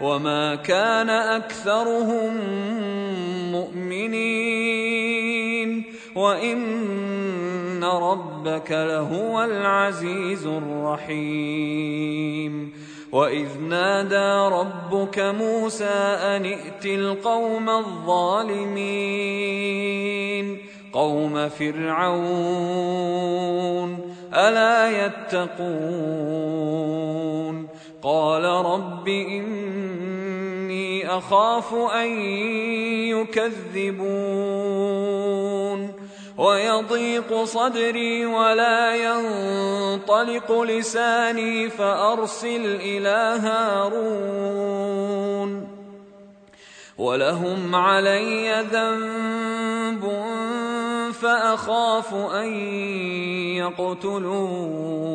وما كان أكثرهم مؤمنين وإن ربك لهو العزيز الرحيم وإذ نادى ربك موسى أن ائت القوم الظالمين قوم فرعون ألا يتقون قال رب إني أخاف أن يكذبون ويضيق صدري ولا ينطلق لساني فأرسل إلى هارون ولهم علي ذنب فأخاف أن يقتلون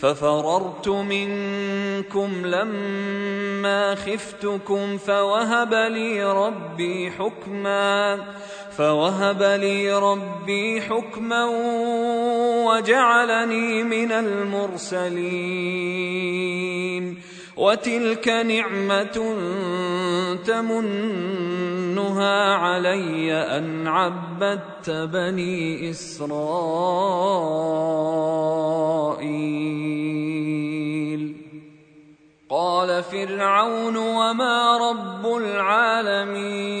ففررت منكم لما خفتكم فوهب لي ربي حكما فوهب لي ربي حكما وجعلني من المرسلين. وتلك نعمة تمنها علي أن عبدت بني إسرائيل. قال فرعون وما رب العالمين.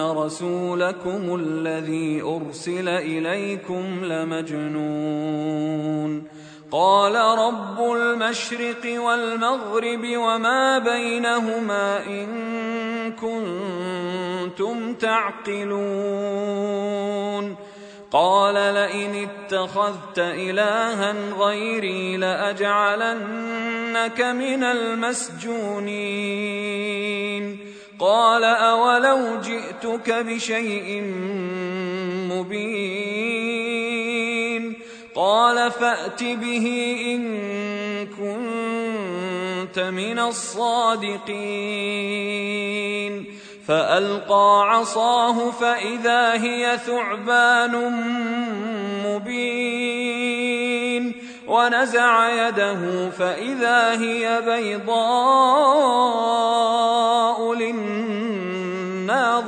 رسولكم الذي ارسل اليكم لمجنون. قال رب المشرق والمغرب وما بينهما ان كنتم تعقلون. قال لئن اتخذت الها غيري لاجعلنك من المسجونين. قال أولو جئتك بشيء مبين قال فأت به إن كنت من الصادقين فألقى عصاه فإذا هي ثعبان مبين ونزع يده فإذا هي بيضاء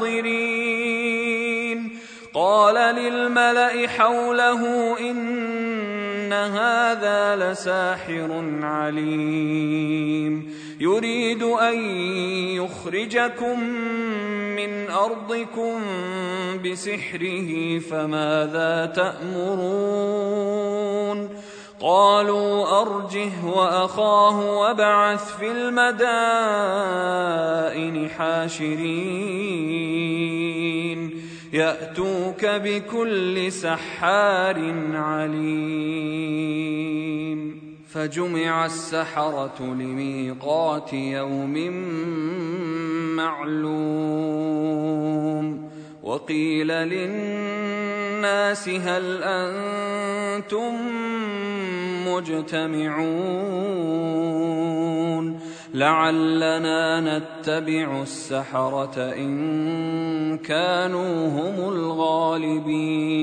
للناظرين قال للملأ حوله إن هذا لساحر عليم. يريد أن يخرجكم من أرضكم بسحره فماذا تأمرون؟ قالوا أرجه وأخاه وابعث في المدائن حاشرين. يأتوك بكل سحار عليم. فجمع السحرة لميقات يوم معلوم. وقيل للناس هل أنتم مجتمعون لعلنا نتبع السحرة إن كانوا هم الغالبين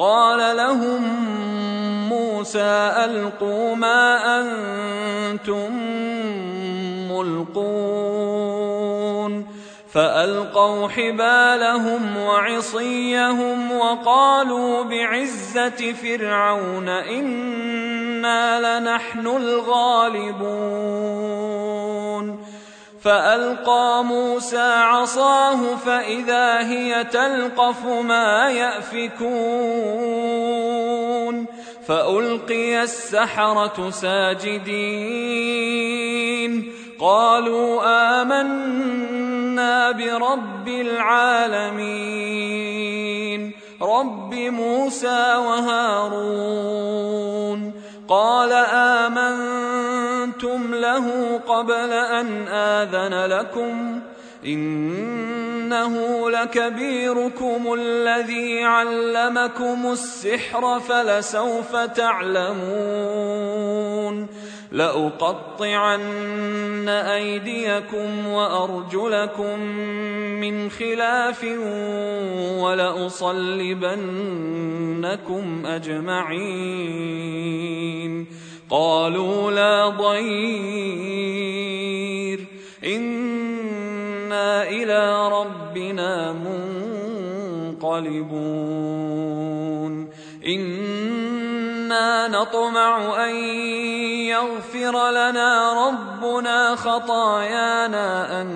قال لهم موسى ألقوا ما أنتم ملقون. فألقوا حبالهم وعصيهم وقالوا بعزة فرعون إنا لنحن الغالبون. فألقى موسى عصاه فإذا هي تلقف ما يأفكون فألقي السحرة ساجدين قالوا آمنا برب العالمين رب موسى وهارون قال آمنتم له قبل أن آذن لكم إنه لكبيركم الذي علمكم السحر فلسوف تعلمون لأقطعن أيديكم وأرجلكم من خلاف ولأصلبنكم أجمعين قالوا لا ضير أنا إلى ربنا منقلبون أنا نطمع ان يغفر لنا ربنا خطايانا ان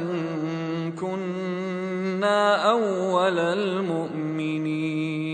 كنا اول المؤمنين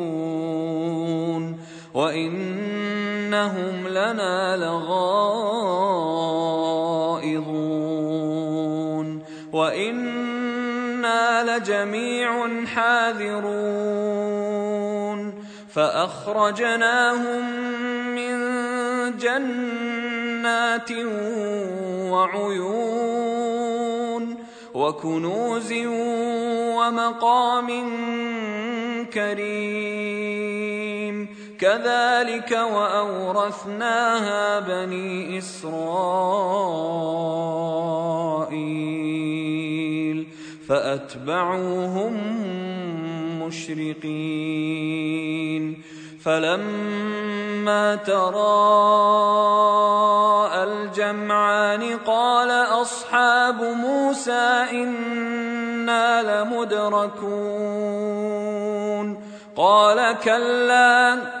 وانهم لنا لغائظون وأنا لجميع حاذرون فاخرجناهم من جنات وعيون وكنوز ومقام كريم كذلك وأورثناها بني إسرائيل فأتبعوهم مشرقين فلما تراءى الجمعان قال أصحاب موسى إنا لمدركون قال كلا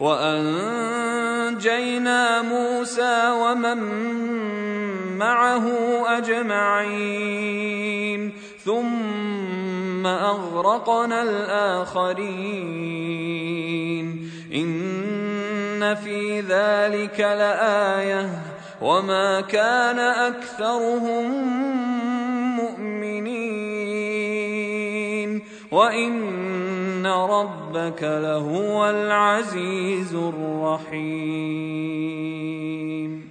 وأنجينا موسى ومن معه أجمعين ثم أغرقنا الآخرين إن في ذلك لآية وما كان أكثرهم مؤمنين وإن ربك لهو العزيز الرحيم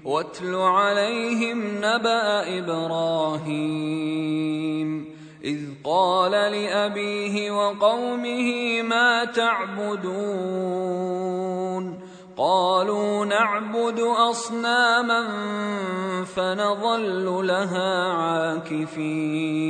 واتل عليهم نبا إبراهيم اذ قال لابيه وقومه ما تعبدون قالوا نعبد اصناما فنظل لها عاكفين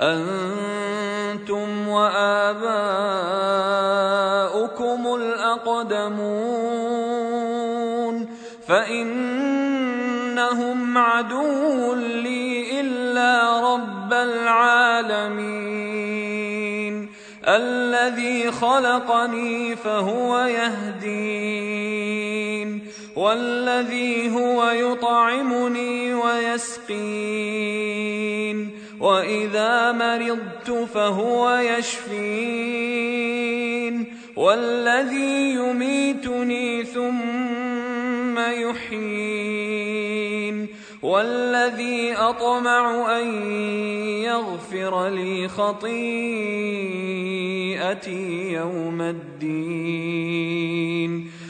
أنتم وآباؤكم الأقدمون فإنهم عدو لي إلا رب العالمين الذي خلقني فهو يهدين والذي هو يطعمني ويسقين وإذا مرضت فهو يشفين. والذي يميتني ثم يحيين. والذي أطمع أن يغفر لي خطيئتي يوم الدين.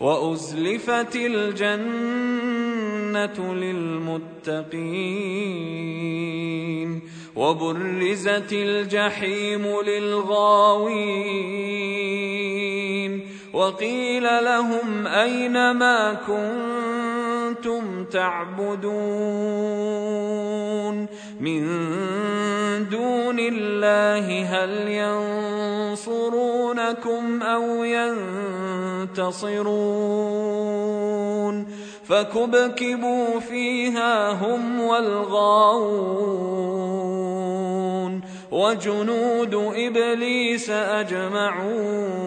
وأزلفت الجنة للمتقين وبرزت الجحيم للغاوين وقيل لهم أين ما كنتم تعبدون من دون الله هل ينصرونكم أو ينتصرون فكبكبوا فيها هم والغاوون وجنود إبليس أجمعون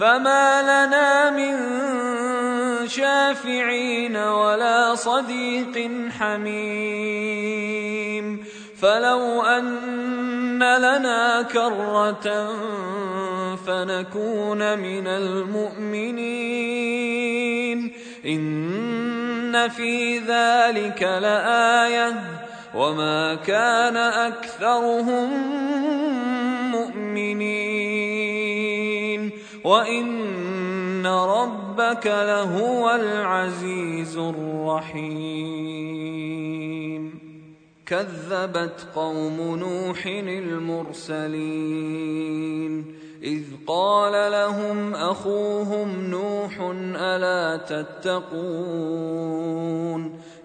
فما لنا من شافعين ولا صديق حميم فلو أن لنا كرة فنكون من المؤمنين إن في ذلك لآية وما كان أكثرهم مؤمنين وإن ربك لهو العزيز الرحيم كذبت قوم نوح المرسلين إذ قال لهم أخوهم نوح ألا تتقون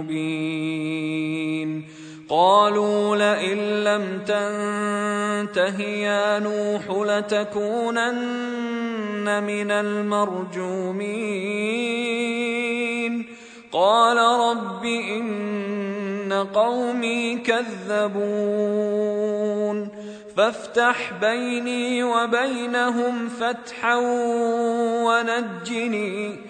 مبين. قالوا لئن لم تنته يا نوح لتكونن من المرجومين. قال رب إن قومي كذبون. فافتح بيني وبينهم فتحا ونجني.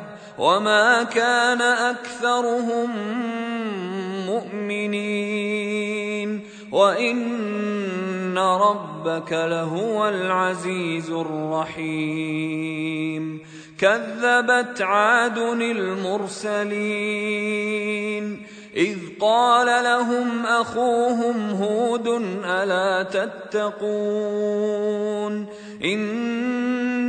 وما كان اكثرهم مؤمنين وان ربك لهو العزيز الرحيم كذبت عاد المرسلين اذ قال لهم اخوهم هود الا تتقون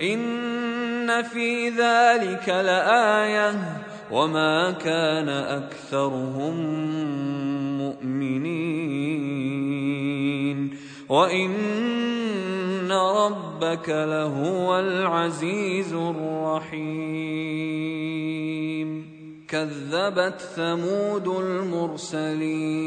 إن في ذلك لآية وما كان أكثرهم مؤمنين وإن ربك لهو العزيز الرحيم كذبت ثمود المرسلين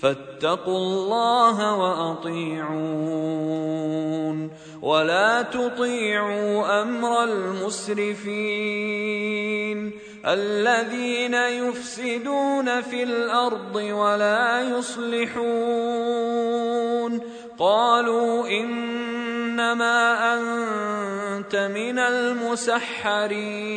فاتقوا الله وأطيعون ولا تطيعوا أمر المسرفين الذين يفسدون في الأرض ولا يصلحون قالوا إنما أنت من المسحرين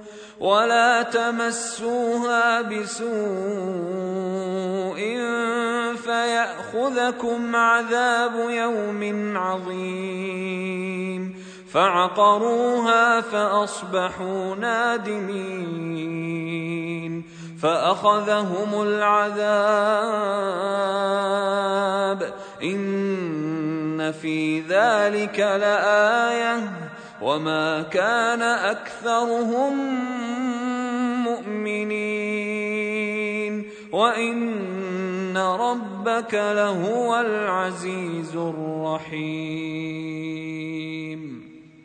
ولا تمسوها بسوء فيأخذكم عذاب يوم عظيم. فعقروها فأصبحوا نادمين. فأخذهم العذاب. إن في ذلك لآية. وما كان اكثرهم مؤمنين وان ربك لهو العزيز الرحيم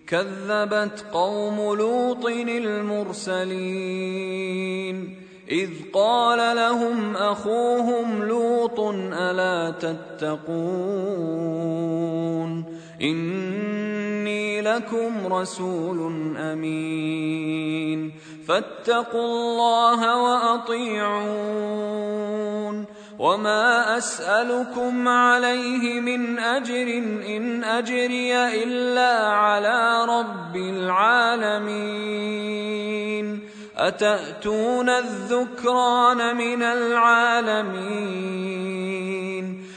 كذبت قوم لوط المرسلين اذ قال لهم اخوهم لوط الا تتقون إني لكم رسول أمين. فاتقوا الله وأطيعون. وما أسألكم عليه من أجر إن أجري إلا على رب العالمين. أتأتون الذكران من العالمين.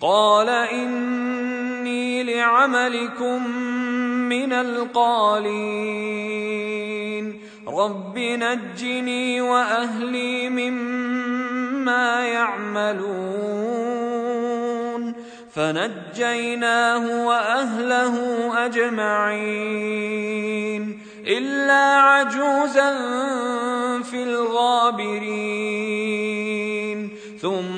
قال إني لعملكم من القالين. رب نجني وأهلي مما يعملون. فنجيناه وأهله أجمعين. إلا عجوزا في الغابرين. ثم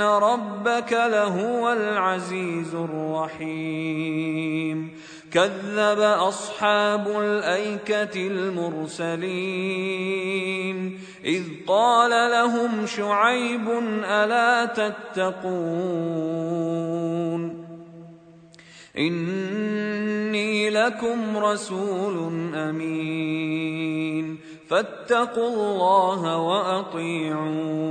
ان ربك لهو العزيز الرحيم كذب اصحاب الايكه المرسلين اذ قال لهم شعيب الا تتقون اني لكم رسول امين فاتقوا الله واطيعون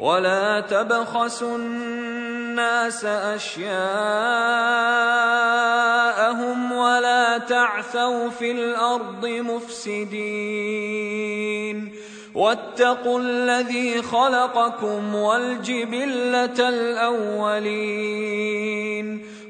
ولا تبخسوا الناس اشياءهم ولا تعثوا في الأرض مفسدين واتقوا الذي خلقكم والجبله الاولين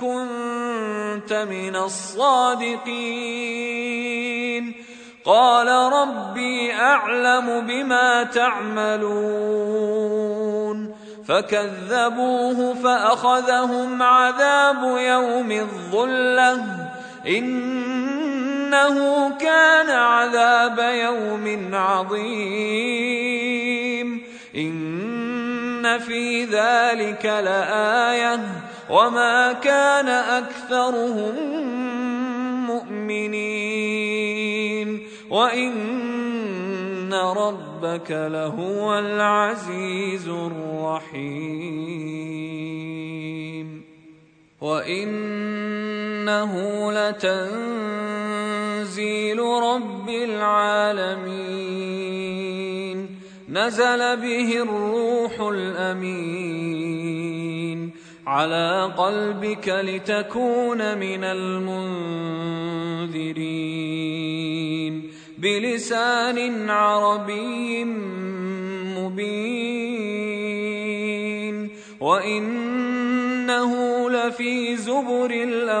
كنت من الصادقين. قال ربي أعلم بما تعملون. فكذبوه فأخذهم عذاب يوم الظلة. إنه كان عذاب يوم عظيم. إن في ذلك لآية. وما كان اكثرهم مؤمنين وان ربك لهو العزيز الرحيم وانه لتنزيل رب العالمين نزل به الروح الامين على قلبك لتكون من المنذرين. بلسان عربي مبين. وإنه لفي زبر الأولين.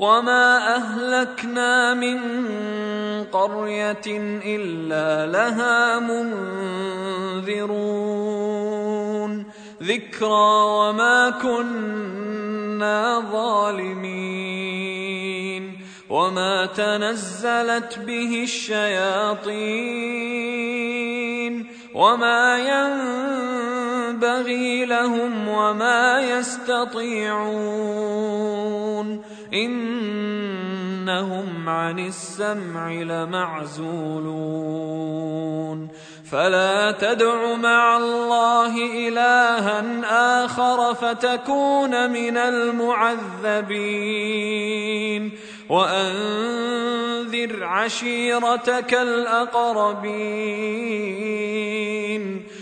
وما اهلكنا من قريه الا لها منذرون ذكرى وما كنا ظالمين وما تنزلت به الشياطين وما ينبغي لهم وما يستطيعون إنهم عن السمع لمعزولون. فلا تدع مع الله إلها آخر فتكون من المعذبين. وأنذر عشيرتك الأقربين.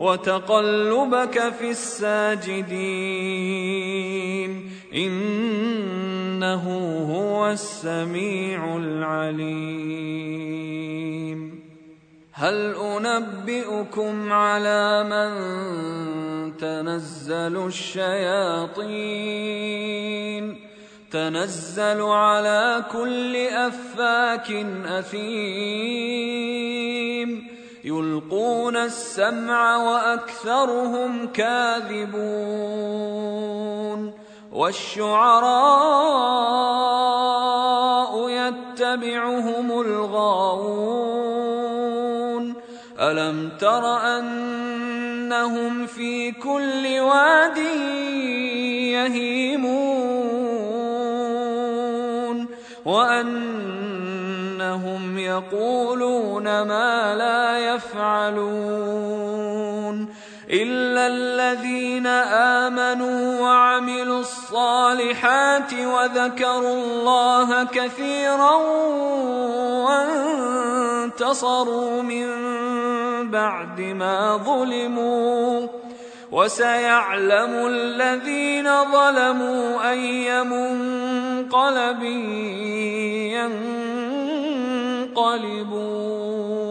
وتقلبك في الساجدين. إنه هو السميع العليم. هل أنبئكم على من تنزل الشياطين؟ تنزل على كل أفاك أثيم. يلقون السمع وأكثرهم كاذبون والشعراء يتبعهم الغاوون ألم تر أنهم في كل واد يهيمون وانهم يقولون ما لا يفعلون إلا الذين آمنوا وعملوا الصالحات وذكروا الله كثيرا وانتصروا من بعد ما ظلموا وسيعلم الذين ظلموا أي منقلب ينقلبون